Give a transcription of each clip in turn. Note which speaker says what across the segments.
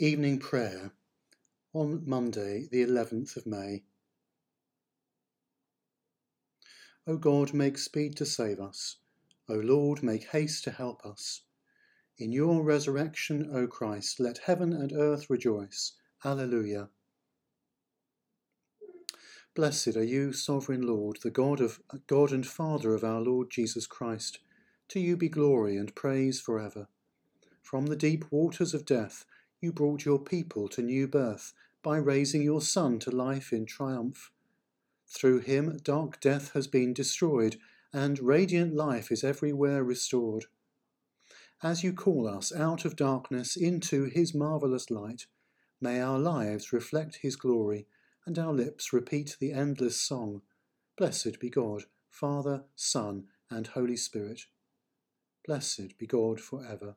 Speaker 1: Evening Prayer on Monday, the 11th of May. O God, make speed to save us. O Lord, make haste to help us. In your resurrection, O Christ, let heaven and earth rejoice. Alleluia. Blessed are you, sovereign Lord, the God of God and Father of our Lord Jesus Christ. To you be glory and praise forever. From the deep waters of death, you brought your people to new birth by raising your Son to life in triumph. Through him, dark death has been destroyed, and radiant life is everywhere restored. As you call us out of darkness into his marvellous light, may our lives reflect his glory, and our lips repeat the endless song Blessed be God, Father, Son, and Holy Spirit. Blessed be God for ever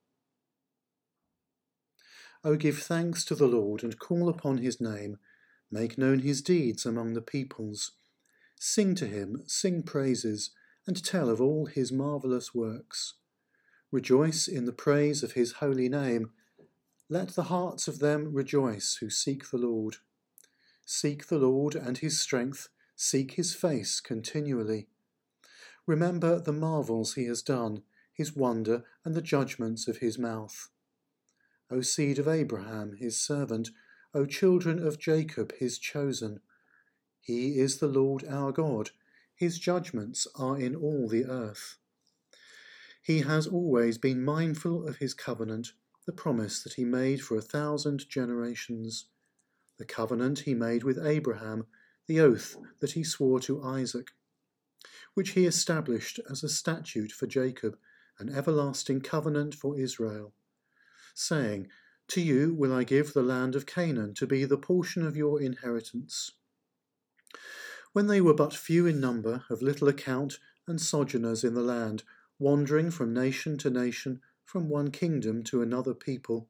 Speaker 1: O give thanks to the Lord and call upon his name. Make known his deeds among the peoples. Sing to him, sing praises, and tell of all his marvellous works. Rejoice in the praise of his holy name. Let the hearts of them rejoice who seek the Lord. Seek the Lord and his strength, seek his face continually. Remember the marvels he has done, his wonder, and the judgments of his mouth. O seed of Abraham, his servant, O children of Jacob, his chosen. He is the Lord our God, his judgments are in all the earth. He has always been mindful of his covenant, the promise that he made for a thousand generations, the covenant he made with Abraham, the oath that he swore to Isaac, which he established as a statute for Jacob, an everlasting covenant for Israel saying, To you will I give the land of Canaan to be the portion of your inheritance. When they were but few in number, of little account, and sojourners in the land, wandering from nation to nation, from one kingdom to another people,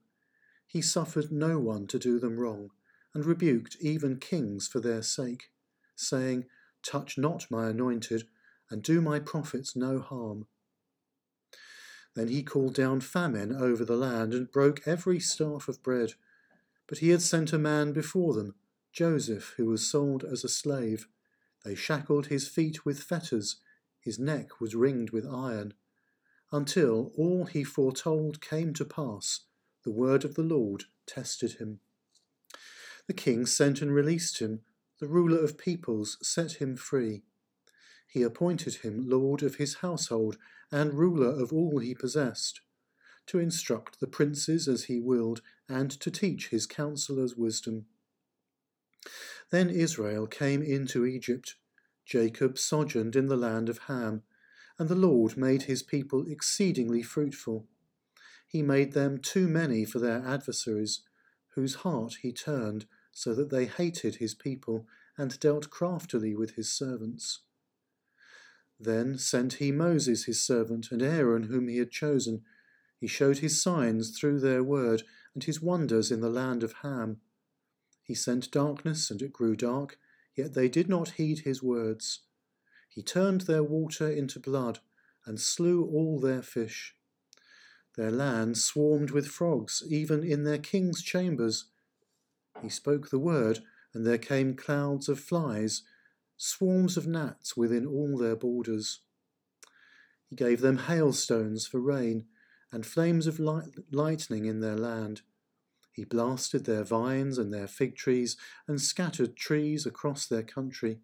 Speaker 1: he suffered no one to do them wrong, and rebuked even kings for their sake, saying, Touch not my anointed, and do my prophets no harm. Then he called down famine over the land and broke every staff of bread. But he had sent a man before them, Joseph, who was sold as a slave. They shackled his feet with fetters, his neck was ringed with iron, until all he foretold came to pass. The word of the Lord tested him. The king sent and released him. The ruler of peoples set him free. He appointed him lord of his household and ruler of all he possessed, to instruct the princes as he willed, and to teach his counselors wisdom. Then Israel came into Egypt. Jacob sojourned in the land of Ham, and the Lord made his people exceedingly fruitful. He made them too many for their adversaries, whose heart he turned, so that they hated his people and dealt craftily with his servants. Then sent he Moses his servant, and Aaron whom he had chosen. He showed his signs through their word, and his wonders in the land of Ham. He sent darkness, and it grew dark, yet they did not heed his words. He turned their water into blood, and slew all their fish. Their land swarmed with frogs, even in their king's chambers. He spoke the word, and there came clouds of flies, swarms of gnats within all their borders. He gave them hailstones for rain, and flames of light- lightning in their land. He blasted their vines and their fig trees, and scattered trees across their country.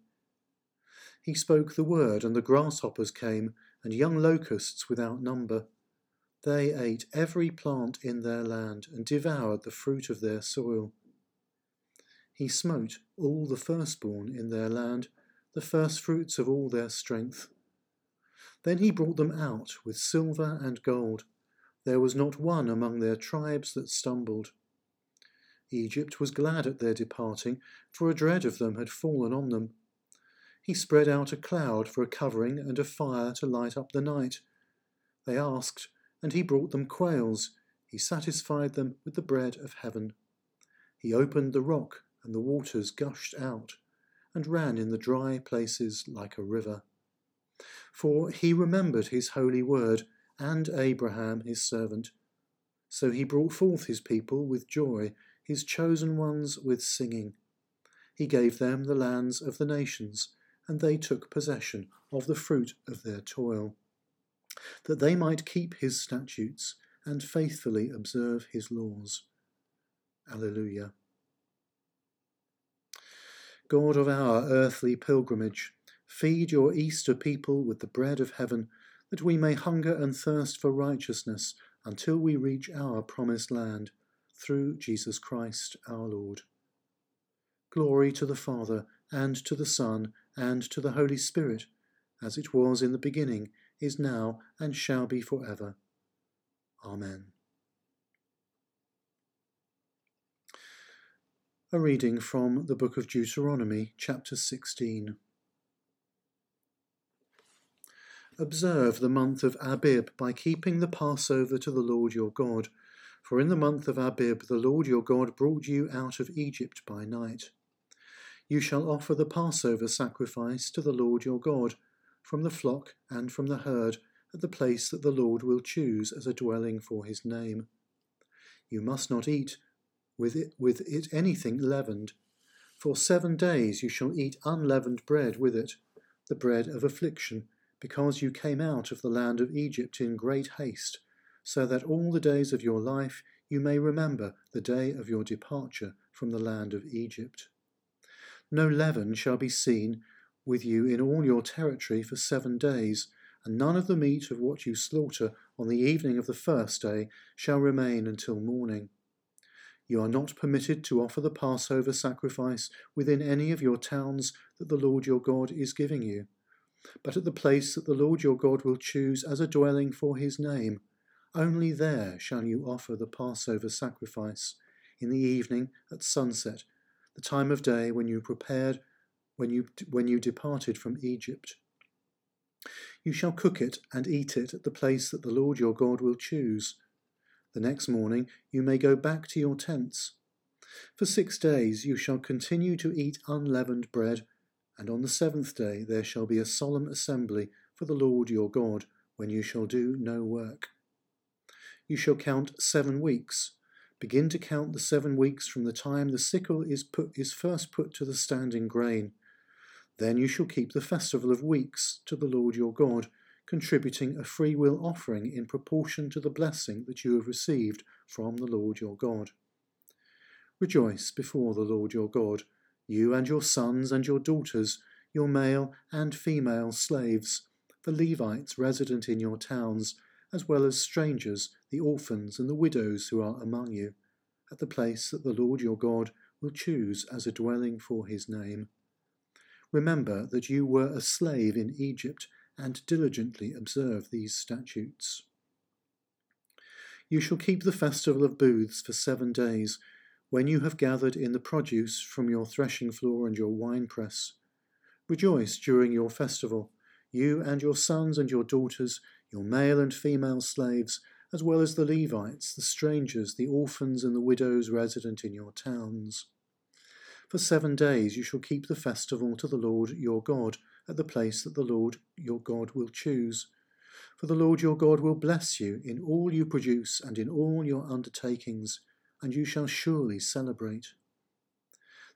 Speaker 1: He spoke the word, and the grasshoppers came, and young locusts without number. They ate every plant in their land, and devoured the fruit of their soil. He smote all the firstborn in their land, the firstfruits of all their strength. Then he brought them out with silver and gold. There was not one among their tribes that stumbled. Egypt was glad at their departing, for a dread of them had fallen on them. He spread out a cloud for a covering and a fire to light up the night. They asked, and he brought them quails. He satisfied them with the bread of heaven. He opened the rock, and the waters gushed out, and ran in the dry places like a river. For he remembered his holy word, and Abraham his servant. So he brought forth his people with joy, his chosen ones with singing. He gave them the lands of the nations, and they took possession of the fruit of their toil, that they might keep his statutes and faithfully observe his laws. Alleluia. God of our earthly pilgrimage, feed your Easter people with the bread of heaven, that we may hunger and thirst for righteousness until we reach our promised land, through Jesus Christ our Lord. Glory to the Father, and to the Son, and to the Holy Spirit, as it was in the beginning, is now, and shall be for ever. Amen. A reading from the book of Deuteronomy, chapter 16. Observe the month of Abib by keeping the Passover to the Lord your God. For in the month of Abib the Lord your God brought you out of Egypt by night. You shall offer the Passover sacrifice to the Lord your God, from the flock and from the herd, at the place that the Lord will choose as a dwelling for his name. You must not eat with it, with it anything leavened. For seven days you shall eat unleavened bread with it, the bread of affliction because you came out of the land of Egypt in great haste, so that all the days of your life you may remember the day of your departure from the land of Egypt. No leaven shall be seen with you in all your territory for seven days, and none of the meat of what you slaughter on the evening of the first day shall remain until morning. You are not permitted to offer the Passover sacrifice within any of your towns that the Lord your God is giving you but at the place that the Lord your God will choose as a dwelling for his name. Only there shall you offer the Passover sacrifice, in the evening at sunset, the time of day when you prepared, when you, when you departed from Egypt. You shall cook it and eat it at the place that the Lord your God will choose. The next morning you may go back to your tents. For six days you shall continue to eat unleavened bread and on the seventh day there shall be a solemn assembly for the Lord your God, when you shall do no work. You shall count seven weeks. Begin to count the seven weeks from the time the sickle is, put, is first put to the standing grain. Then you shall keep the festival of weeks to the Lord your God, contributing a freewill offering in proportion to the blessing that you have received from the Lord your God. Rejoice before the Lord your God you and your sons and your daughters, your male and female slaves, the Levites resident in your towns, as well as strangers, the orphans and the widows who are among you, at the place that the Lord your God will choose as a dwelling for his name. Remember that you were a slave in Egypt and diligently observe these statutes. You shall keep the festival of booths for seven days when you have gathered in the produce from your threshing floor and your winepress. Rejoice during your festival, you and your sons and your daughters, your male and female slaves, as well as the Levites, the strangers, the orphans, and the widows resident in your towns. For seven days you shall keep the festival to the Lord your God at the place that the Lord your God will choose. For the Lord your God will bless you in all you produce and in all your undertakings and you shall surely celebrate.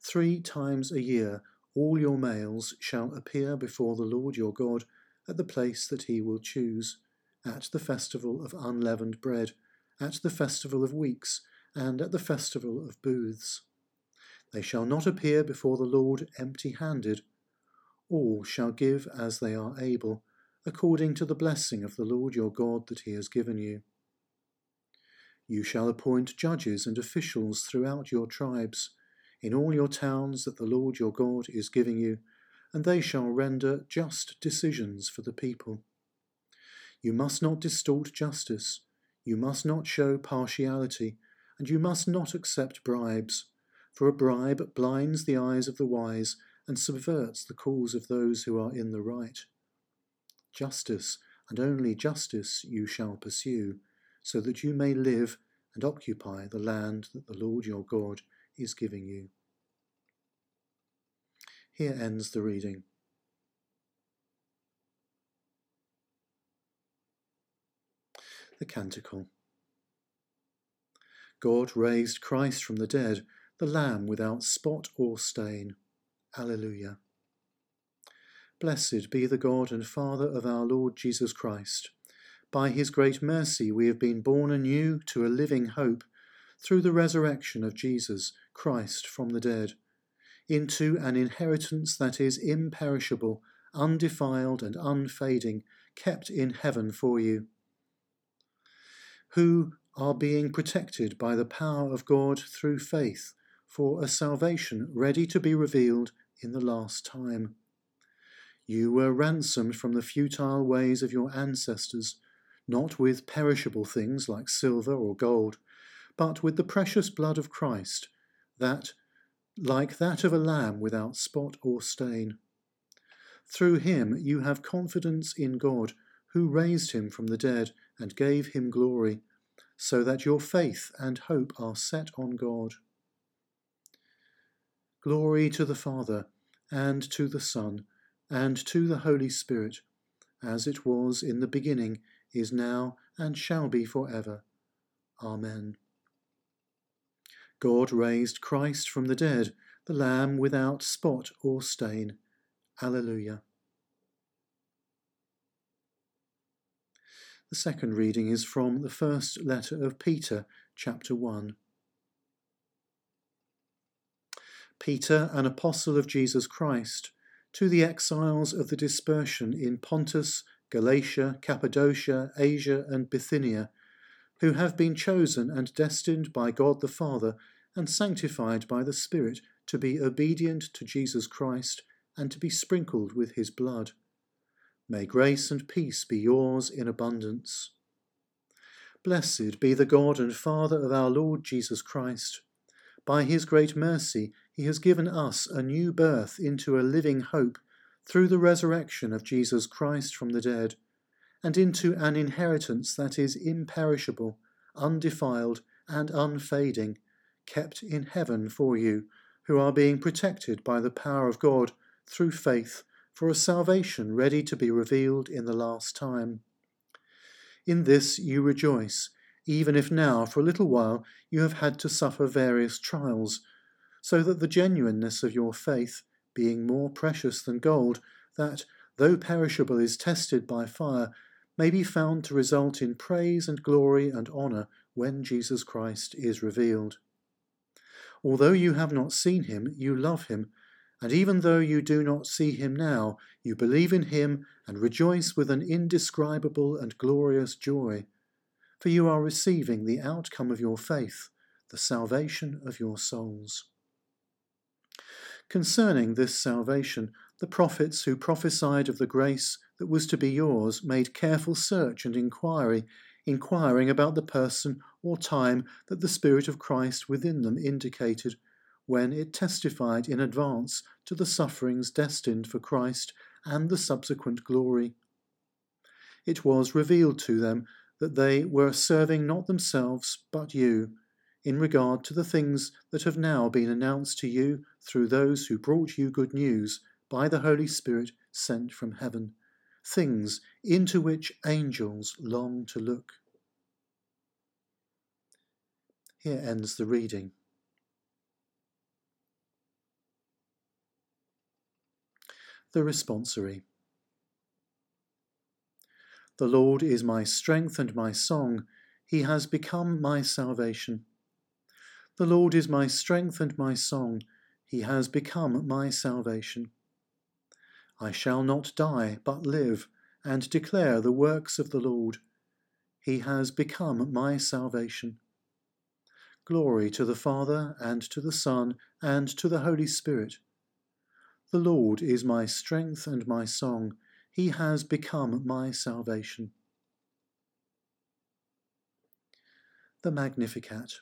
Speaker 1: Three times a year all your males shall appear before the Lord your God at the place that he will choose, at the festival of unleavened bread, at the festival of weeks, and at the festival of booths. They shall not appear before the Lord empty handed. All shall give as they are able, according to the blessing of the Lord your God that he has given you. You shall appoint judges and officials throughout your tribes, in all your towns that the Lord your God is giving you, and they shall render just decisions for the people. You must not distort justice, you must not show partiality, and you must not accept bribes, for a bribe blinds the eyes of the wise and subverts the cause of those who are in the right. Justice, and only justice, you shall pursue, so that you may live and occupy the land that the Lord your God is giving you. Here ends the reading. The Canticle. God raised Christ from the dead, the Lamb without spot or stain. Alleluia. Blessed be the God and Father of our Lord Jesus Christ. By his great mercy we have been born anew to a living hope through the resurrection of Jesus Christ from the dead, into an inheritance that is imperishable, undefiled, and unfading, kept in heaven for you, who are being protected by the power of God through faith for a salvation ready to be revealed in the last time. You were ransomed from the futile ways of your ancestors, not with perishable things like silver or gold, but with the precious blood of Christ, that, like that of a lamb without spot or stain. Through him you have confidence in God, who raised him from the dead and gave him glory so that your faith and hope are set on God. Glory to the Father, and to the Son, and to the Holy Spirit, as it was in the beginning, is now, and shall be for ever. Amen. God raised Christ from the dead, the Lamb without spot or stain. Alleluia. The second reading is from the first letter of Peter, chapter 1. Peter, an apostle of Jesus Christ, to the exiles of the dispersion in Pontus, Galatia, Cappadocia, Asia, and Bithynia, who have been chosen and destined by God the Father and sanctified by the Spirit to be obedient to Jesus Christ and to be sprinkled with his blood. May grace and peace be yours in abundance. Blessed be the God and Father of our Lord Jesus Christ. By his great mercy, he has given us a new birth into a living hope through the resurrection of Jesus Christ from the dead, and into an inheritance that is imperishable, undefiled, and unfading, kept in heaven for you, who are being protected by the power of God through faith for a salvation ready to be revealed in the last time. In this you rejoice, even if now, for a little while, you have had to suffer various trials, so that the genuineness of your faith, being more precious than gold, that, though perishable, is tested by fire, may be found to result in praise and glory and honour when Jesus Christ is revealed. Although you have not seen him, you love him and even though you do not see him now, you believe in him and rejoice with an indescribable and glorious joy, for you are receiving the outcome of your faith, the salvation of your souls. Concerning this salvation, the prophets who prophesied of the grace that was to be yours made careful search and inquiry, inquiring about the person or time that the Spirit of Christ within them indicated when it testified in advance to the sufferings destined for Christ and the subsequent glory. It was revealed to them that they were serving not themselves but you, in regard to the things that have now been announced to you through those who brought you good news by the Holy Spirit sent from heaven, things into which angels long to look. Here ends the reading. The responsory. The Lord is my strength and my song. He has become my salvation. The Lord is my strength and my song. He has become my salvation. I shall not die, but live, and declare the works of the Lord. He has become my salvation. Glory to the Father, and to the Son, and to the Holy Spirit the Lord is my strength and my song. He has become my salvation. The Magnificat.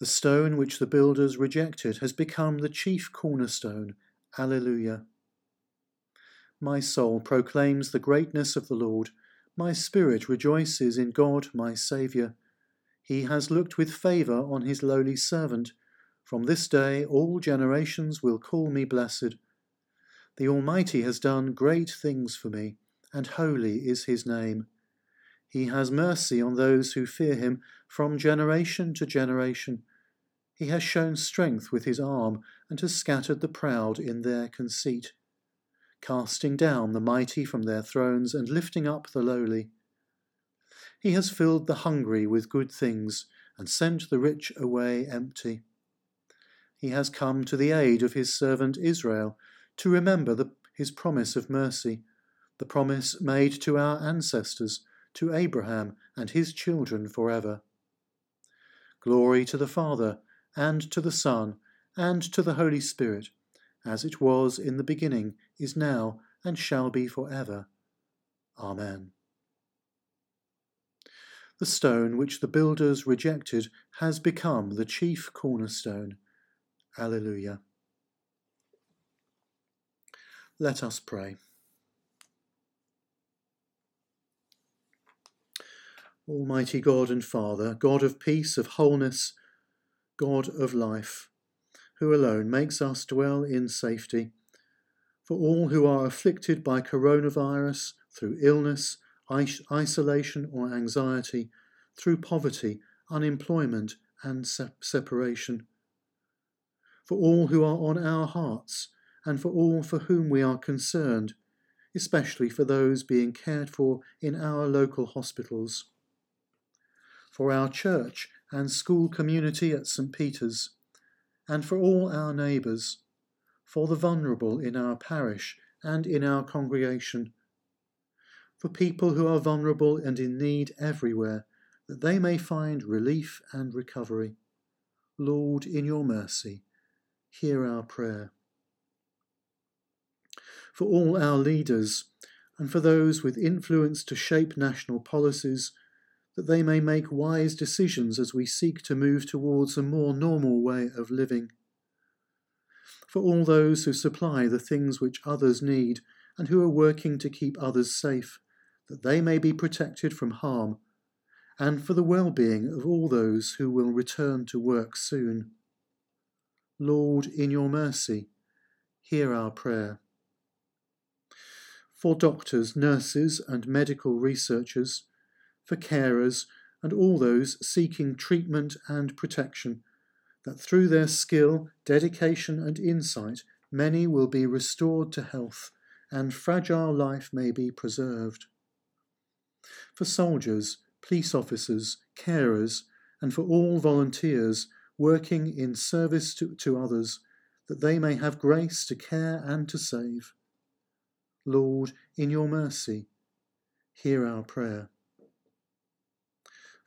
Speaker 1: The stone which the builders rejected has become the chief cornerstone. Alleluia. My soul proclaims the greatness of the Lord. My spirit rejoices in God my Saviour. He has looked with favour on his lowly servant. From this day all generations will call me blessed. The Almighty has done great things for me, and holy is his name. He has mercy on those who fear him from generation to generation. He has shown strength with his arm and has scattered the proud in their conceit, casting down the mighty from their thrones and lifting up the lowly. He has filled the hungry with good things and sent the rich away empty. He has come to the aid of his servant Israel to remember the, his promise of mercy, the promise made to our ancestors, to Abraham and his children forever. Glory to the Father and to the Son, and to the Holy Spirit, as it was in the beginning, is now, and shall be for ever. Amen. The stone which the builders rejected has become the chief cornerstone. Alleluia. Let us pray. Almighty God and Father, God of peace, of wholeness, God of life, who alone makes us dwell in safety. For all who are afflicted by coronavirus through illness, isolation, or anxiety, through poverty, unemployment, and se- separation. For all who are on our hearts, and for all for whom we are concerned, especially for those being cared for in our local hospitals. For our church and school community at St. Peter's, and for all our neighbours, for the vulnerable in our parish and in our congregation, for people who are vulnerable and in need everywhere, that they may find relief and recovery. Lord, in your mercy, hear our prayer. For all our leaders, and for those with influence to shape national policies, that they may make wise decisions as we seek to move towards a more normal way of living. For all those who supply the things which others need and who are working to keep others safe, that they may be protected from harm, and for the well being of all those who will return to work soon. Lord, in your mercy, hear our prayer. For doctors, nurses, and medical researchers, for carers, and all those seeking treatment and protection, that through their skill, dedication, and insight, many will be restored to health, and fragile life may be preserved. For soldiers, police officers, carers, and for all volunteers working in service to, to others, that they may have grace to care and to save. Lord, in your mercy, hear our prayer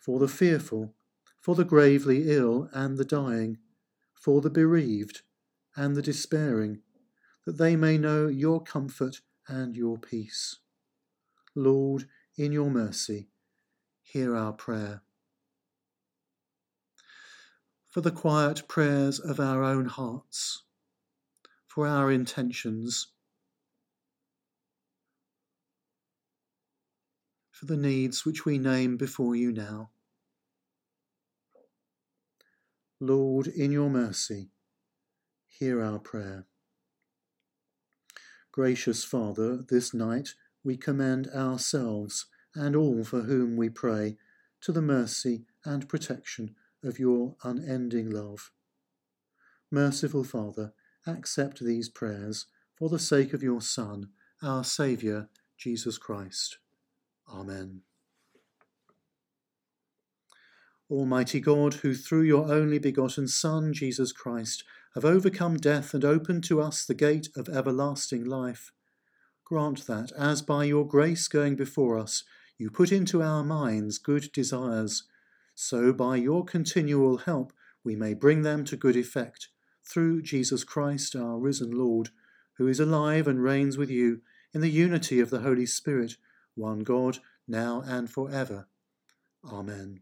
Speaker 1: for the fearful, for the gravely ill and the dying, for the bereaved and the despairing, that they may know your comfort and your peace. Lord, in your mercy, hear our prayer. For the quiet prayers of our own hearts, for our intentions, for the needs which we name before you now. Lord, in your mercy, hear our prayer. Gracious Father, this night we commend ourselves and all for whom we pray to the mercy and protection of your unending love. Merciful Father, accept these prayers for the sake of your Son, our Saviour, Jesus Christ. Amen. Almighty God, who through your only begotten Son, Jesus Christ, have overcome death and opened to us the gate of everlasting life, grant that, as by your grace going before us, you put into our minds good desires, so by your continual help we may bring them to good effect, through Jesus Christ, our risen Lord, who is alive and reigns with you in the unity of the Holy Spirit, one God, now and for ever. Amen.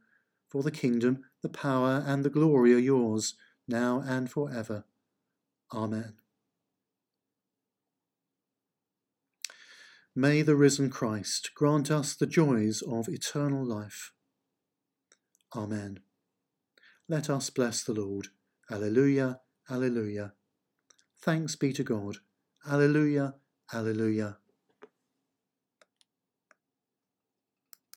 Speaker 1: For the kingdom, the power, and the glory are yours, now and for ever. Amen. May the risen Christ grant us the joys of eternal life. Amen. Let us bless the Lord. Alleluia, Alleluia. Thanks be to God. Alleluia, Alleluia.